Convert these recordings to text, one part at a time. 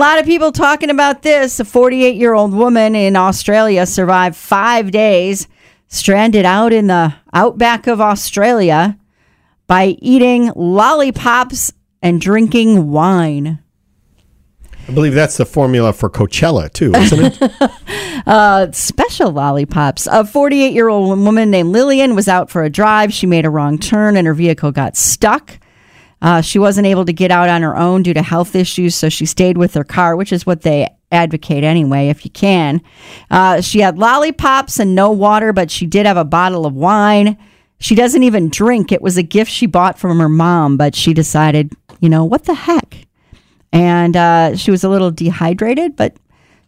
lot of people talking about this. A 48 year old woman in Australia survived five days stranded out in the outback of Australia by eating lollipops and drinking wine. I believe that's the formula for Coachella too, isn't it? uh, special lollipops. A 48 year old woman named Lillian was out for a drive. She made a wrong turn and her vehicle got stuck. Uh, she wasn't able to get out on her own due to health issues, so she stayed with her car, which is what they advocate anyway, if you can. Uh, she had lollipops and no water, but she did have a bottle of wine. She doesn't even drink. It was a gift she bought from her mom, but she decided, you know, what the heck? And uh, she was a little dehydrated, but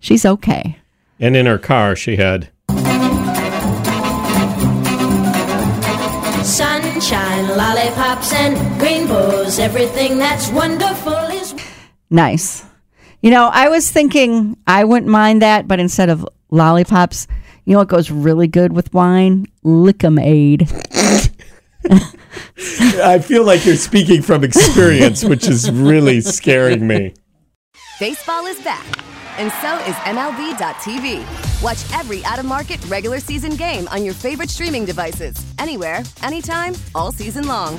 she's okay. And in her car, she had sunshine, lollipops, and rainbows. Everything that's wonderful is. Nice. You know, I was thinking I wouldn't mind that, but instead of lollipops, you know what goes really good with wine? Lik-M-Aid. I feel like you're speaking from experience, which is really scaring me. Baseball is back, and so is MLB.tv. Watch every out of market regular season game on your favorite streaming devices, anywhere, anytime, all season long.